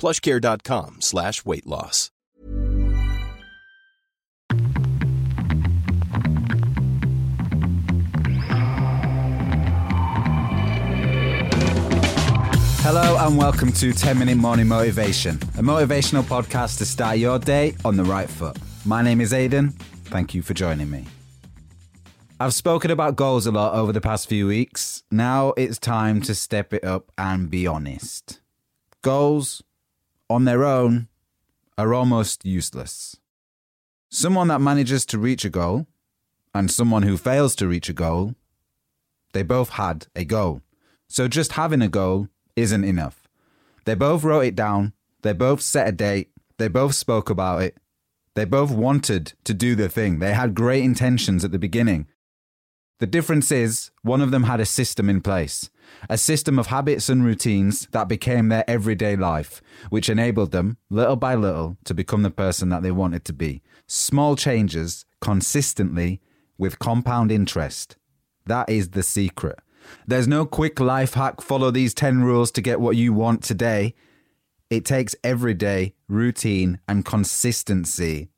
plushcare.com slash weight loss. Hello and welcome to 10 Minute Morning Motivation, a motivational podcast to start your day on the right foot. My name is Aidan. Thank you for joining me. I've spoken about goals a lot over the past few weeks. Now it's time to step it up and be honest. Goals, on their own, are almost useless. Someone that manages to reach a goal and someone who fails to reach a goal, they both had a goal. So just having a goal isn't enough. They both wrote it down, they both set a date, they both spoke about it, they both wanted to do the thing. They had great intentions at the beginning. The difference is, one of them had a system in place, a system of habits and routines that became their everyday life, which enabled them, little by little, to become the person that they wanted to be. Small changes, consistently, with compound interest. That is the secret. There's no quick life hack, follow these 10 rules to get what you want today. It takes everyday routine and consistency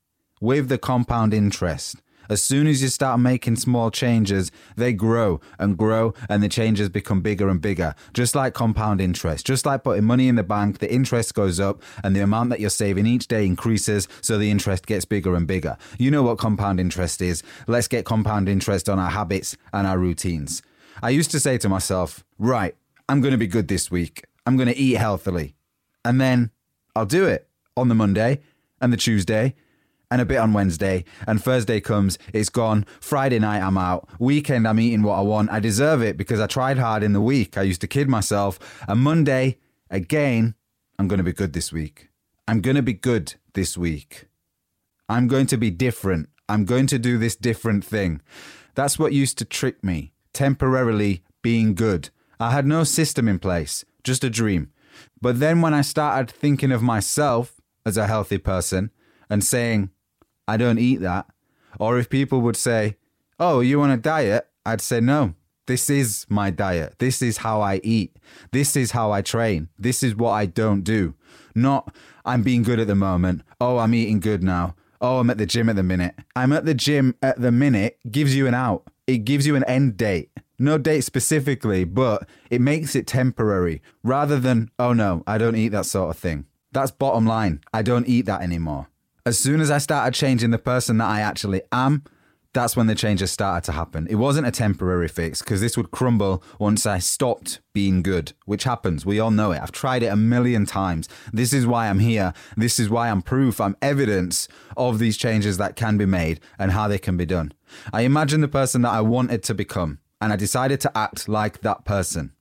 with the compound interest. As soon as you start making small changes, they grow and grow, and the changes become bigger and bigger. Just like compound interest, just like putting money in the bank, the interest goes up, and the amount that you're saving each day increases, so the interest gets bigger and bigger. You know what compound interest is. Let's get compound interest on our habits and our routines. I used to say to myself, right, I'm going to be good this week. I'm going to eat healthily. And then I'll do it on the Monday and the Tuesday and a bit on Wednesday. And Thursday comes, it's gone. Friday night, I'm out. Weekend, I'm eating what I want. I deserve it because I tried hard in the week. I used to kid myself. And Monday, again, I'm going to be good this week. I'm going to be good this week. I'm going to be different. I'm going to do this different thing. That's what used to trick me, temporarily being good. I had no system in place, just a dream. But then when I started thinking of myself as a healthy person and saying, I don't eat that, or if people would say, Oh, you on a diet? I'd say, No, this is my diet. This is how I eat. This is how I train. This is what I don't do. Not, I'm being good at the moment. Oh, I'm eating good now. Oh, I'm at the gym at the minute. I'm at the gym at the minute gives you an out. It gives you an end date. No date specifically, but it makes it temporary rather than, oh no, I don't eat that sort of thing. That's bottom line. I don't eat that anymore. As soon as I started changing the person that I actually am, that's when the changes started to happen. It wasn't a temporary fix because this would crumble once I stopped being good, which happens. We all know it. I've tried it a million times. This is why I'm here. This is why I'm proof, I'm evidence of these changes that can be made and how they can be done. I imagined the person that I wanted to become and I decided to act like that person.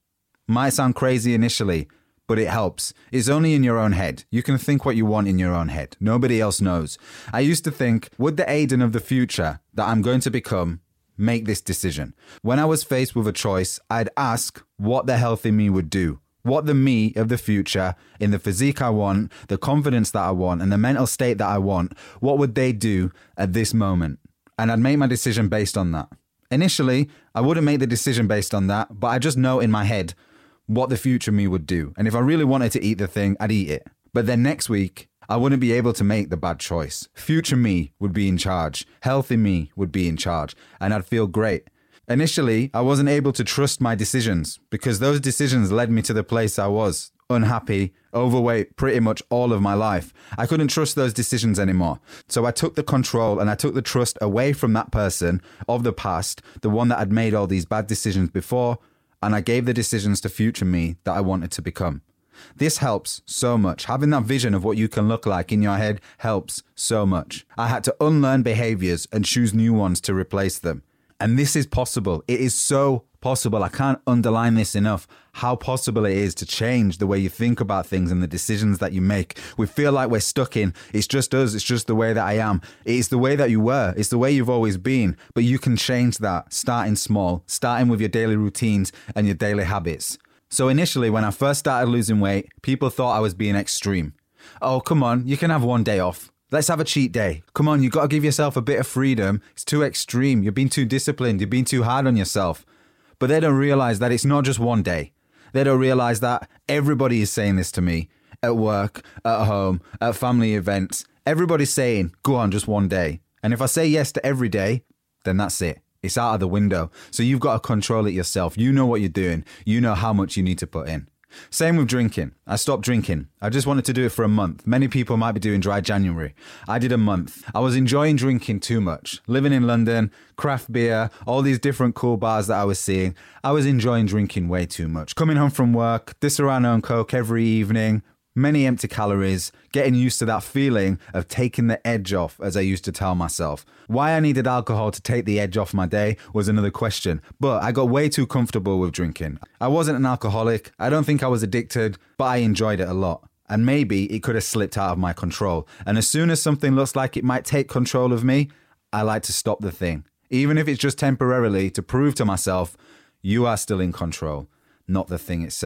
Might sound crazy initially, but it helps. It's only in your own head. You can think what you want in your own head. Nobody else knows. I used to think, would the Aidan of the future that I'm going to become make this decision? When I was faced with a choice, I'd ask what the healthy me would do. What the me of the future, in the physique I want, the confidence that I want, and the mental state that I want, what would they do at this moment? And I'd make my decision based on that. Initially, I wouldn't make the decision based on that, but I just know in my head what the future me would do. And if I really wanted to eat the thing, I'd eat it. But then next week, I wouldn't be able to make the bad choice. Future me would be in charge. Healthy me would be in charge. And I'd feel great. Initially, I wasn't able to trust my decisions because those decisions led me to the place I was unhappy, overweight pretty much all of my life. I couldn't trust those decisions anymore. So I took the control and I took the trust away from that person of the past, the one that had made all these bad decisions before, and I gave the decisions to future me that I wanted to become. This helps so much. Having that vision of what you can look like in your head helps so much. I had to unlearn behaviors and choose new ones to replace them. And this is possible. It is so possible. I can't underline this enough how possible it is to change the way you think about things and the decisions that you make. We feel like we're stuck in it's just us, it's just the way that I am. It's the way that you were, it's the way you've always been. But you can change that starting small, starting with your daily routines and your daily habits. So initially, when I first started losing weight, people thought I was being extreme. Oh, come on, you can have one day off. Let's have a cheat day. Come on, you've got to give yourself a bit of freedom. It's too extreme. You're being too disciplined. You're being too hard on yourself. But they don't realize that it's not just one day. They don't realize that everybody is saying this to me at work, at home, at family events. Everybody's saying, go on, just one day. And if I say yes to every day, then that's it. It's out of the window. So you've got to control it yourself. You know what you're doing. You know how much you need to put in. Same with drinking. I stopped drinking. I just wanted to do it for a month. Many people might be doing dry January. I did a month. I was enjoying drinking too much. Living in London, craft beer, all these different cool bars that I was seeing. I was enjoying drinking way too much. Coming home from work, this Disaronno and Coke every evening, many empty calories, getting used to that feeling of taking the edge off, as I used to tell myself. Why I needed alcohol to take the edge off my day was another question, but I got way too comfortable with drinking. I wasn't an alcoholic, I don't think I was addicted, but I enjoyed it a lot. And maybe it could have slipped out of my control. And as soon as something looks like it might take control of me, I like to stop the thing. Even if it's just temporarily to prove to myself, you are still in control, not the thing itself.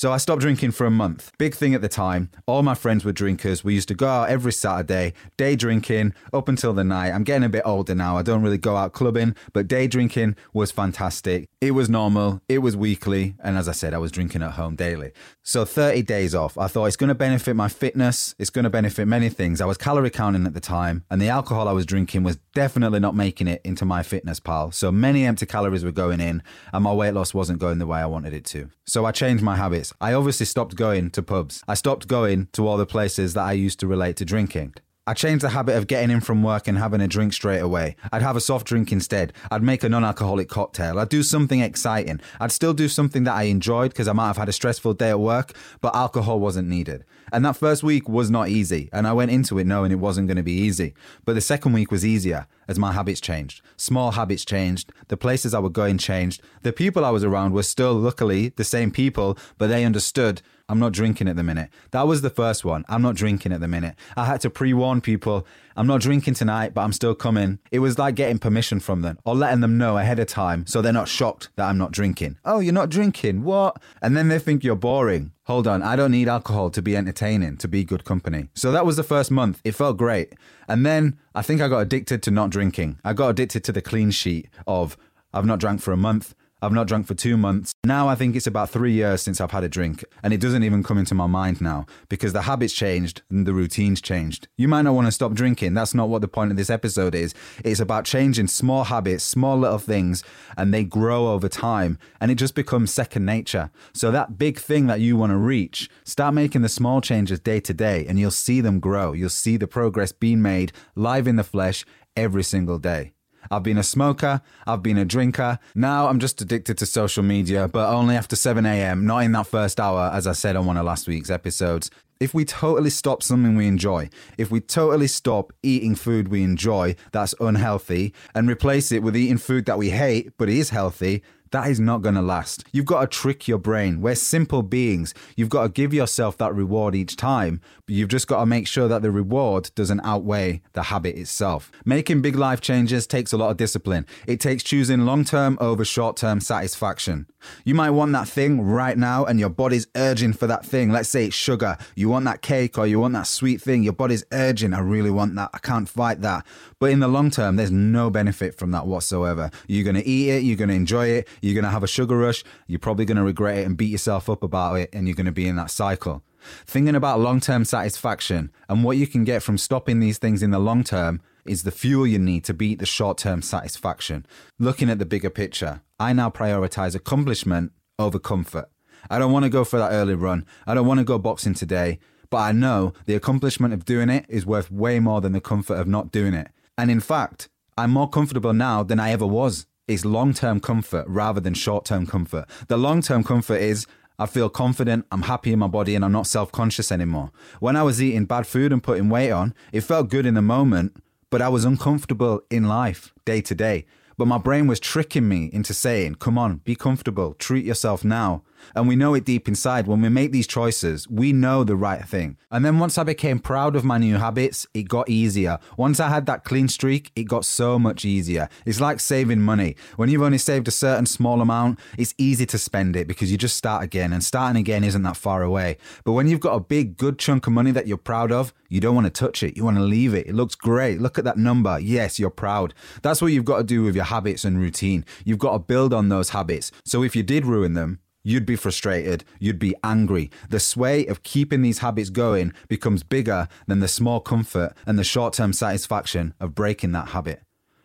So I stopped drinking for a month. Big thing at the time. All my friends were drinkers. We used to go out every Saturday, day drinking up until the night. I'm getting a bit older now. I don't really go out clubbing, but day drinking was fantastic. It was normal, it was weekly, and as I said, I was drinking at home daily. So 30 days off. I thought it's going to benefit my fitness, it's going to benefit many things. I was calorie counting at the time, and the alcohol I was drinking was definitely not making it into MyFitnessPal. So many empty calories were going in, and my weight loss wasn't going the way I wanted it to. So I changed my habits. I obviously stopped going to pubs. I stopped going to all the places that I used to relate to drinking. I changed the habit of getting in from work and having a drink straight away. I'd have a soft drink instead. I'd make a non alcoholic cocktail. I'd do something exciting. I'd still do something that I enjoyed because I might have had a stressful day at work, but alcohol wasn't needed. And that first week was not easy, and I went into it knowing it wasn't going to be easy. But the second week was easier as my habits changed. Small habits changed, the places I was going changed, the people I was around were still, luckily, the same people, but they understood I'm not drinking at the minute. That was the first one. I'm not drinking at the minute. I had to pre warn people I'm not drinking tonight, but I'm still coming. It was like getting permission from them or letting them know ahead of time so they're not shocked that I'm not drinking. Oh, you're not drinking? What? And then they think you're boring. Hold on, I don't need alcohol to be entertaining, to be good company. So that was the first month. It felt great. And then I think I got addicted to not drinking. I got addicted to the clean sheet of I've not drank for a month. I've not drunk for two months. Now I think it's about three years since I've had a drink, and it doesn't even come into my mind now because the habits changed and the routines changed. You might not want to stop drinking. That's not what the point of this episode is. It's about changing small habits, small little things, and they grow over time, and it just becomes second nature. So that big thing that you want to reach, start making the small changes day to day, and you'll see them grow. You'll see the progress being made live in the flesh every single day. I've been a smoker, I've been a drinker. Now I'm just addicted to social media, but only after 7 a.m., not in that first hour, as I said on one of last week's episodes. If we totally stop something we enjoy, if we totally stop eating food we enjoy that's unhealthy and replace it with eating food that we hate but is healthy, that is not going to last. You've got to trick your brain. We're simple beings. You've got to give yourself that reward each time, but you've just got to make sure that the reward doesn't outweigh the habit itself. Making big life changes takes a lot of discipline. It takes choosing long term over short term satisfaction. You might want that thing right now and your body's urging for that thing. Let's say it's sugar. You want that cake or you want that sweet thing. Your body's urging, I really want that. I can't fight that. But in the long term, there's no benefit from that whatsoever. You're going to eat it, you're going to enjoy it, you're going to have a sugar rush, you're probably going to regret it and beat yourself up about it, and you're going to be in that cycle. Thinking about long term satisfaction and what you can get from stopping these things in the long term is the fuel you need to beat the short term satisfaction. Looking at the bigger picture, I now prioritize accomplishment over comfort. I don't want to go for that early run. I don't want to go boxing today, but I know the accomplishment of doing it is worth way more than the comfort of not doing it. And in fact, I'm more comfortable now than I ever was. It's long term comfort rather than short term comfort. The long term comfort is I feel confident, I'm happy in my body, and I'm not self conscious anymore. When I was eating bad food and putting weight on, it felt good in the moment, but I was uncomfortable in life day to day. But my brain was tricking me into saying, come on, be comfortable, treat yourself now. And we know it deep inside. When we make these choices, we know the right thing. And then once I became proud of my new habits, it got easier. Once I had that clean streak, it got so much easier. It's like saving money. When you've only saved a certain small amount, it's easy to spend it because you just start again. And starting again isn't that far away. But when you've got a big, good chunk of money that you're proud of, you don't want to touch it. You want to leave it. It looks great. Look at that number. Yes, you're proud. That's what you've got to do with your habits and routine. You've got to build on those habits. So if you did ruin them, You'd be frustrated. You'd be angry. The sway of keeping these habits going becomes bigger than the small comfort and the short term satisfaction of breaking that habit.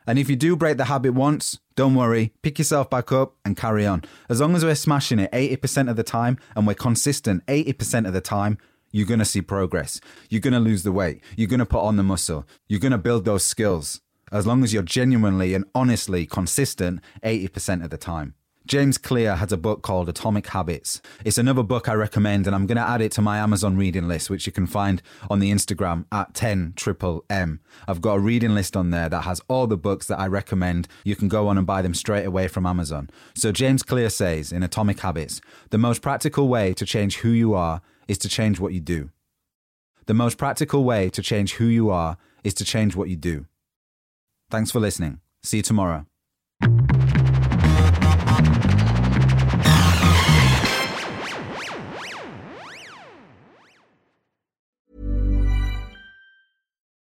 And if you do break the habit once, don't worry, pick yourself back up and carry on. As long as we're smashing it 80% of the time and we're consistent 80% of the time, you're going to see progress. You're going to lose the weight. You're going to put on the muscle. You're going to build those skills. As long as you're genuinely and honestly consistent 80% of the time. James Clear has a book called Atomic Habits. It's another book I recommend, and I'm going to add it to my Amazon reading list, which you can find on the Instagram at 10 triple M. I've got a reading list on there that has all the books that I recommend. You can go on and buy them straight away from Amazon. So, James Clear says in Atomic Habits the most practical way to change who you are is to change what you do. The most practical way to change who you are is to change what you do. Thanks for listening. See you tomorrow.